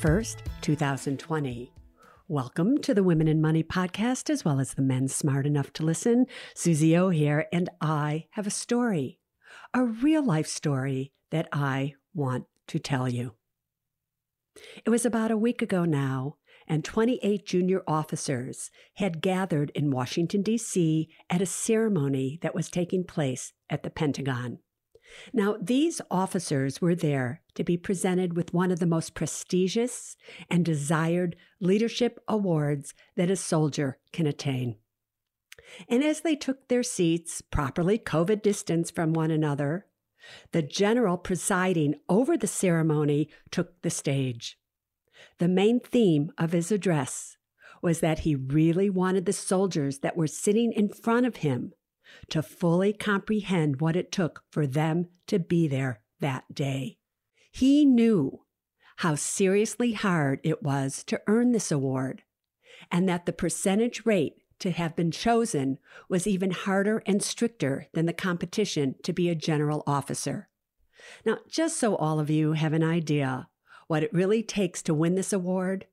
1st, 2020. Welcome to the Women & Money podcast, as well as the men smart enough to listen. Suze O here, and I have a story, a real life story that I want to tell you. It was about a week ago now, and 28 junior officers had gathered in Washington, D.C. at a ceremony that was taking place at the Pentagon. Now, these officers were there to be presented with one of the most prestigious and desired leadership awards that a soldier can attain. And as they took their seats, properly COVID distance from one another, the general presiding over the ceremony took the stage. The main theme of his address was that he really wanted the soldiers that were sitting in front of him to fully comprehend what it took for them to be there that day. He knew how seriously hard it was to earn this award, and that the percentage rate to have been chosen was even harder and stricter than the competition to be a general officer. Now, just so all of you have an idea what it really takes to win this award,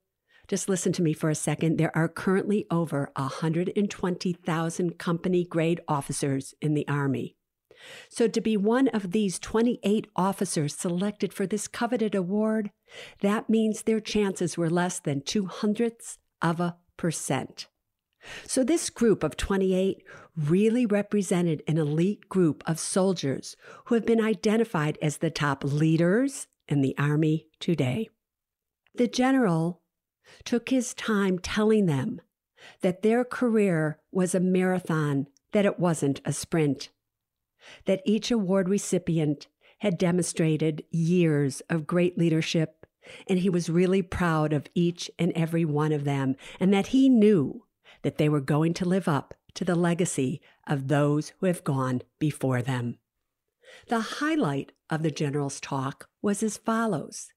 just listen to me for a second. There are currently over 120,000 company grade officers in the Army. So, to be one of these 28 officers selected for this coveted award, that means their chances were less than two hundredths of a percent. So, this group of 28 really represented an elite group of soldiers who have been identified as the top leaders in the Army today. The general took his time telling them that their career was a marathon, that it wasn't a sprint, that each award recipient had demonstrated years of great leadership, and he was really proud of each and every one of them, and that he knew that they were going to live up to the legacy of those who have gone before them. The highlight of the general's talk was as follows.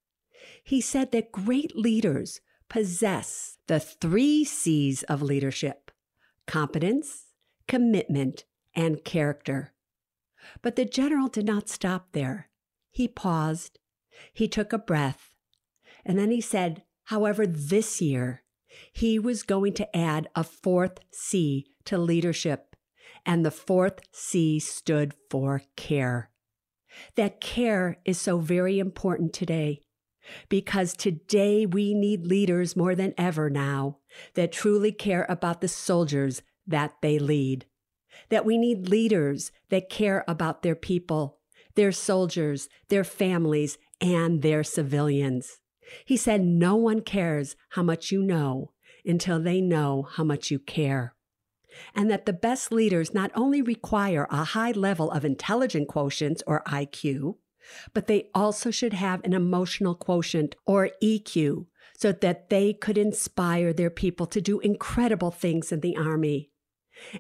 He said that great leaders possess the three C's of leadership competence, commitment, and character. But the general did not stop there. He paused, he took a breath, and then he said, however, this year he was going to add a fourth C to leadership, and the fourth C stood for care. That care is so very important today because today we need leaders more than ever now that truly care about the soldiers that they lead. That we need leaders that care about their people, their soldiers, their families, and their civilians. He said, No one cares how much you know until they know how much you care. And that the best leaders not only require a high level of intelligent quotients or IQ, but they also should have an emotional quotient or EQ so that they could inspire their people to do incredible things in the Army.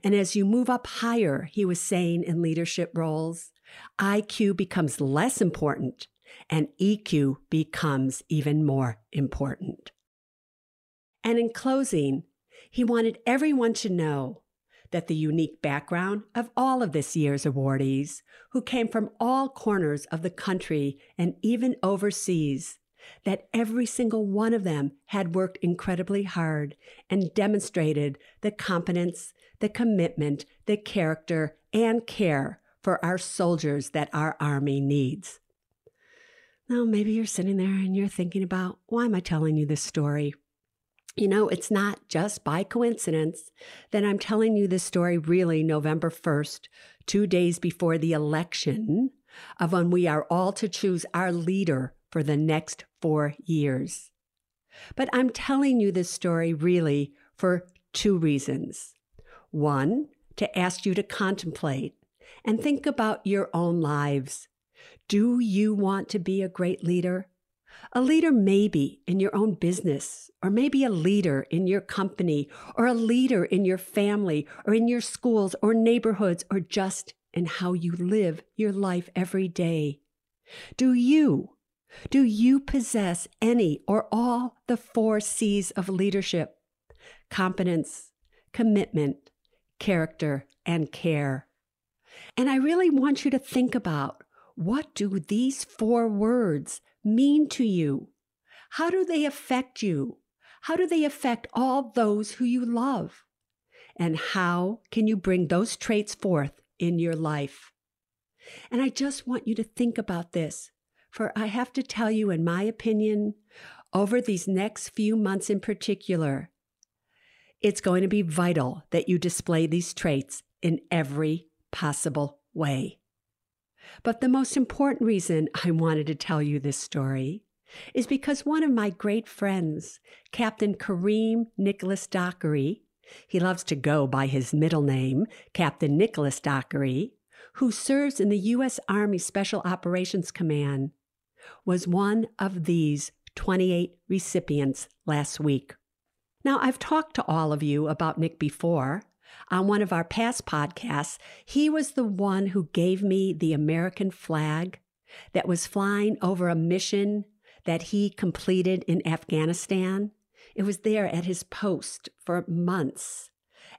And as you move up higher, he was saying in leadership roles, IQ becomes less important and EQ becomes even more important. And in closing, he wanted everyone to know that the unique background of all of this year's awardees, who came from all corners of the country and even overseas, that every single one of them had worked incredibly hard and demonstrated the competence, the commitment, the character, and care for our soldiers that our Army needs. Now, maybe you're sitting there and you're thinking about why am I telling you this story? You know, it's not just by coincidence that I'm telling you this story really November 1st, two days before the election of when we are all to choose our leader for the next four years. But I'm telling you this story really for two reasons. One, to ask you to contemplate and think about your own lives. Do you want to be a great leader? A leader maybe in your own business, or maybe a leader in your company, or a leader in your family, or in your schools, or neighborhoods, or just in how you live your life every day. Do you, do you possess any or all the four C's of leadership? Competence, commitment, character, and care. And I really want you to think about what do these four words mean to you? How do they affect you? How do they affect all those who you love? And how can you bring those traits forth in your life? And I just want you to think about this, for I have to tell you, in my opinion, over these next few months in particular, it's going to be vital that you display these traits in every possible way. But the most important reason I wanted to tell you this story is because one of my great friends, Captain Kareem Nicholas Dockery, he loves to go by his middle name, Captain Nicholas Dockery, who serves in the U.S. Army Special Operations Command, was one of these 28 recipients last week. Now, I've talked to all of you about Nick before, on one of our past podcasts, he was the one who gave me the American flag that was flying over a mission that he completed in Afghanistan. It was there at his post for months,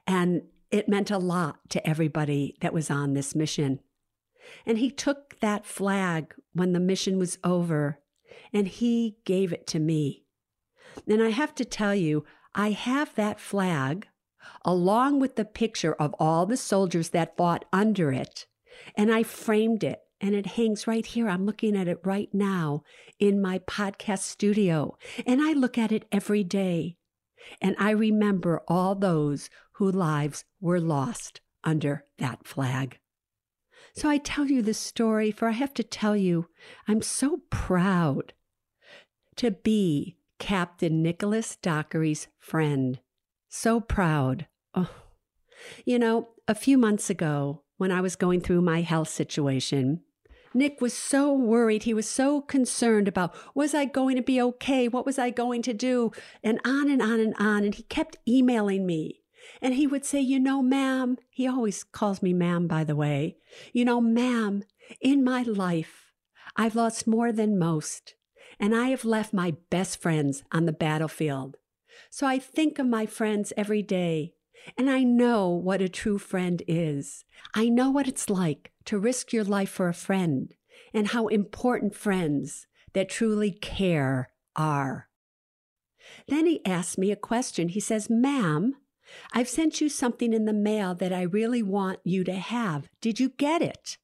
and it meant a lot to everybody that was on this mission. And he took that flag when the mission was over and he gave it to me. And I have to tell you, I have that flag along with the picture of all the soldiers that fought under it. And I framed it and it hangs right here. I'm looking at it right now in my podcast studio, and I look at it every day. And I remember all those whose lives were lost under that flag. So I tell you this story, for I have to tell you, I'm so proud to be Captain Nicholas Dockery's friend. So proud. Oh. You know, a few months ago, when I was going through my health situation, Nick was so worried. He was so concerned about was I going to be okay? What was I going to do? And on and on and on. And he kept emailing me. And he would say, You know, ma'am, he always calls me ma'am, by the way. You know, ma'am, in my life, I've lost more than most. And I have left my best friends on the battlefield. So I think of my friends every day, and I know what a true friend is. I know what it's like to risk your life for a friend, and how important friends that truly care are. Then he asked me a question. He says, Ma'am, I've sent you something in the mail that I really want you to have. Did you get it?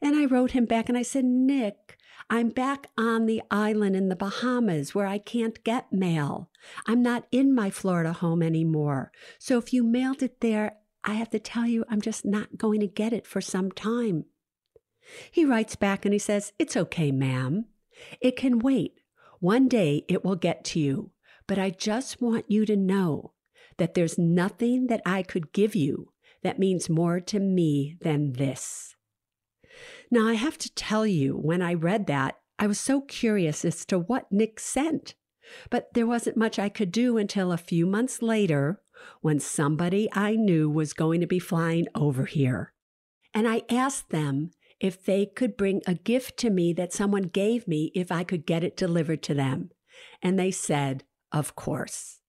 And I wrote him back and I said, Nick, I'm back on the island in the Bahamas where I can't get mail. I'm not in my Florida home anymore. So if you mailed it there, I have to tell you, I'm just not going to get it for some time. He writes back and he says, It's okay, ma'am. It can wait. One day it will get to you. But I just want you to know that there's nothing that I could give you that means more to me than this. Now, I have to tell you, when I read that, I was so curious as to what Nick sent. But there wasn't much I could do until a few months later when somebody I knew was going to be flying over here. And I asked them if they could bring a gift to me that someone gave me if I could get it delivered to them. And they said, Of course.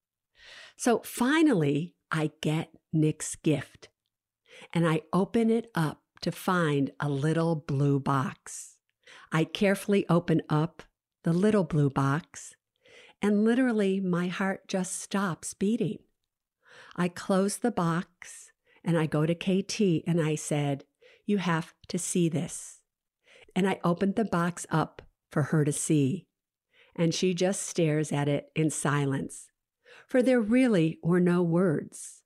So finally, I get Nick's gift. And I open it up to find a little blue box. I carefully open up the little blue box, and literally my heart just stops beating. I close the box and I go to KT and I said, You have to see this. And I opened the box up for her to see. And she just stares at it in silence, for there really were no words.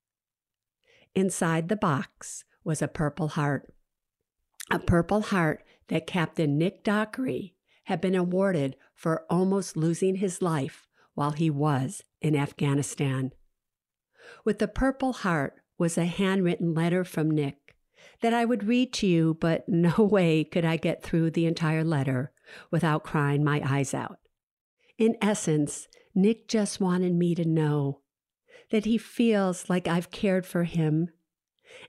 Inside the box was a purple heart. A purple heart that Captain Nick Dockery had been awarded for almost losing his life while he was in Afghanistan. With the purple heart was a handwritten letter from Nick that I would read to you, but no way could I get through the entire letter without crying my eyes out. In essence, Nick just wanted me to know that he feels like I've cared for him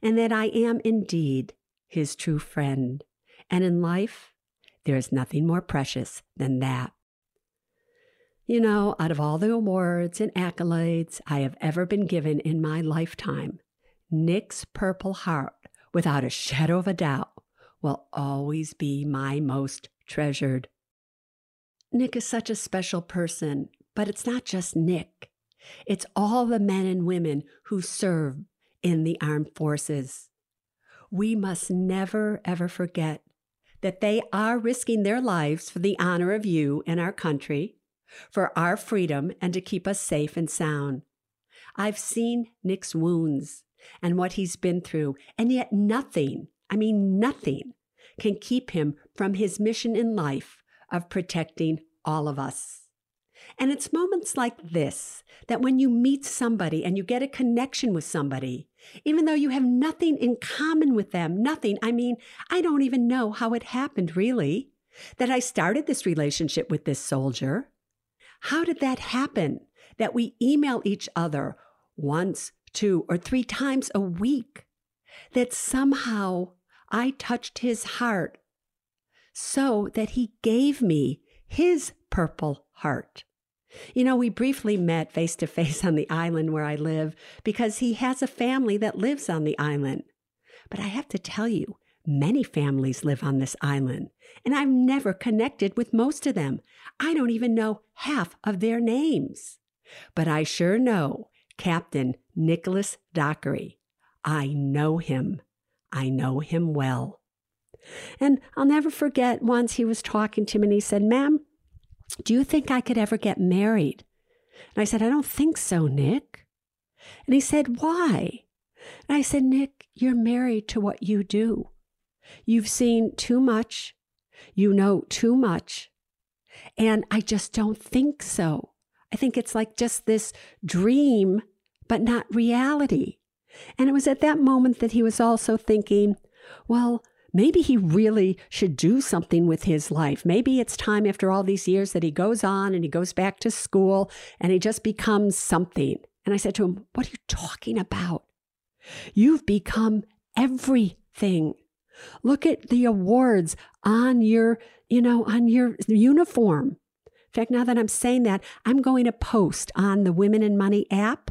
and that I am indeed his true friend. And in life, there is nothing more precious than that. You know, out of all the awards and accolades I have ever been given in my lifetime, Nick's Purple Heart, without a shadow of a doubt, will always be my most treasured. Nick is such a special person, but it's not just Nick. It's all the men and women who serve in the armed forces. We must never, ever forget that they are risking their lives for the honor of you and our country, for our freedom, and to keep us safe and sound. I've seen Nick's wounds and what he's been through, and yet nothing, I mean, nothing, can keep him from his mission in life of protecting all of us. And it's moments like this that when you meet somebody and you get a connection with somebody, even though you have nothing in common with them, nothing, I mean, I don't even know how it happened really, that I started this relationship with this soldier. How did that happen? That we email each other once, two, or three times a week? That somehow I touched his heart so that he gave me his purple heart. You know, we briefly met face to face on the island where I live because he has a family that lives on the island. But I have to tell you, many families live on this island, and I've never connected with most of them. I don't even know half of their names. But I sure know Captain Nicholas Dockery. I know him. I know him well. And I'll never forget once he was talking to me and he said, Ma'am, do you think I could ever get married? And I said, I don't think so, Nick. And he said, Why? And I said, Nick, you're married to what you do. You've seen too much. You know too much. And I just don't think so. I think it's like just this dream, but not reality. And it was at that moment that he was also thinking, well, maybe he really should do something with his life. Maybe it's time after all these years that he goes on and he goes back to school and he just becomes something. And I said to him, What are you talking about? You've become everything. Look at the awards on your, you know, on your uniform. In fact, now that I'm saying that, I'm going to post on the Women & Money app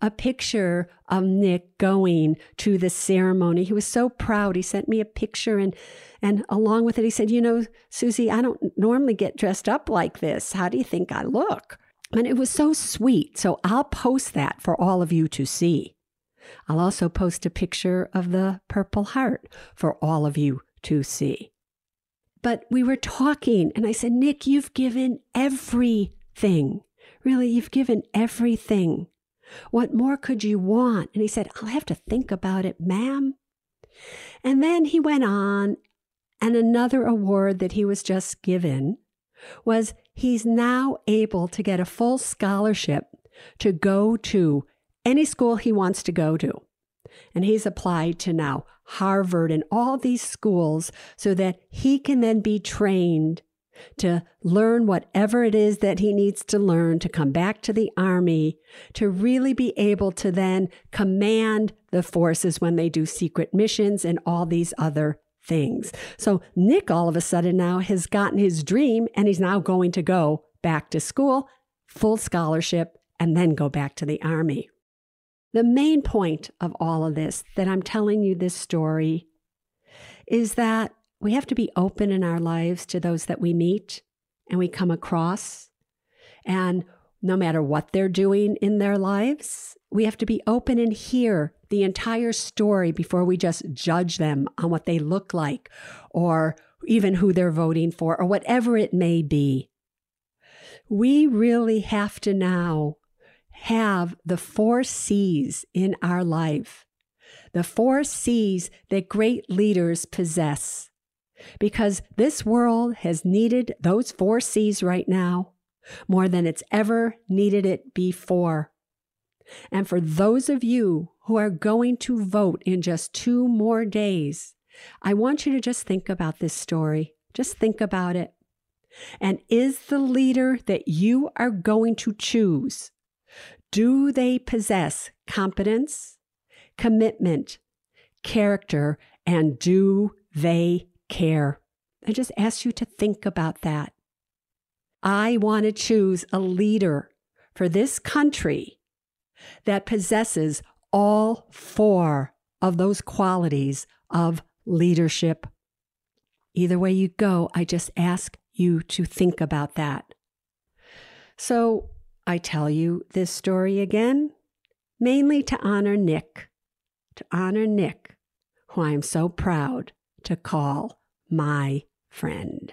a picture of Nick going to the ceremony. He was so proud. He sent me a picture and and along with it he said, "You know, Suze, I don't normally get dressed up like this. How do you think I look?" And it was so sweet. So I'll post that for all of you to see. I'll also post a picture of the Purple Heart for all of you to see. But we were talking, and I said, Nick, you've given everything. Really, you've given everything. What more could you want? And he said, I'll have to think about it, ma'am. And then he went on, and another award that he was just given was he's now able to get a full scholarship to go to any school he wants to go to. And he's applied to now Harvard and all these schools so that he can then be trained to learn whatever it is that he needs to learn to come back to the army, to really be able to then command the forces when they do secret missions and all these other things. So Nick all of a sudden now has gotten his dream and he's now going to go back to school, full scholarship, and then go back to the army. The main point of all of this that I'm telling you this story is that we have to be open in our lives to those that we meet and we come across. And no matter what they're doing in their lives, we have to be open and hear the entire story before we just judge them on what they look like or even who they're voting for or whatever it may be. We really have to now have the four C's in our life, the four C's that great leaders possess. Because this world has needed those four C's right now more than it's ever needed it before. And for those of you who are going to vote in just two more days, I want you to just think about this story. Just think about it. And is the leader that you are going to choose, do they possess competence, commitment, character, and do they care? I just ask you to think about that. I want to choose a leader for this country that possesses all four of those qualities of leadership. Either way you go, I just ask you to think about that. So I tell you this story again, mainly to honor Nick, to honor Nick, who I am so proud to call my friend.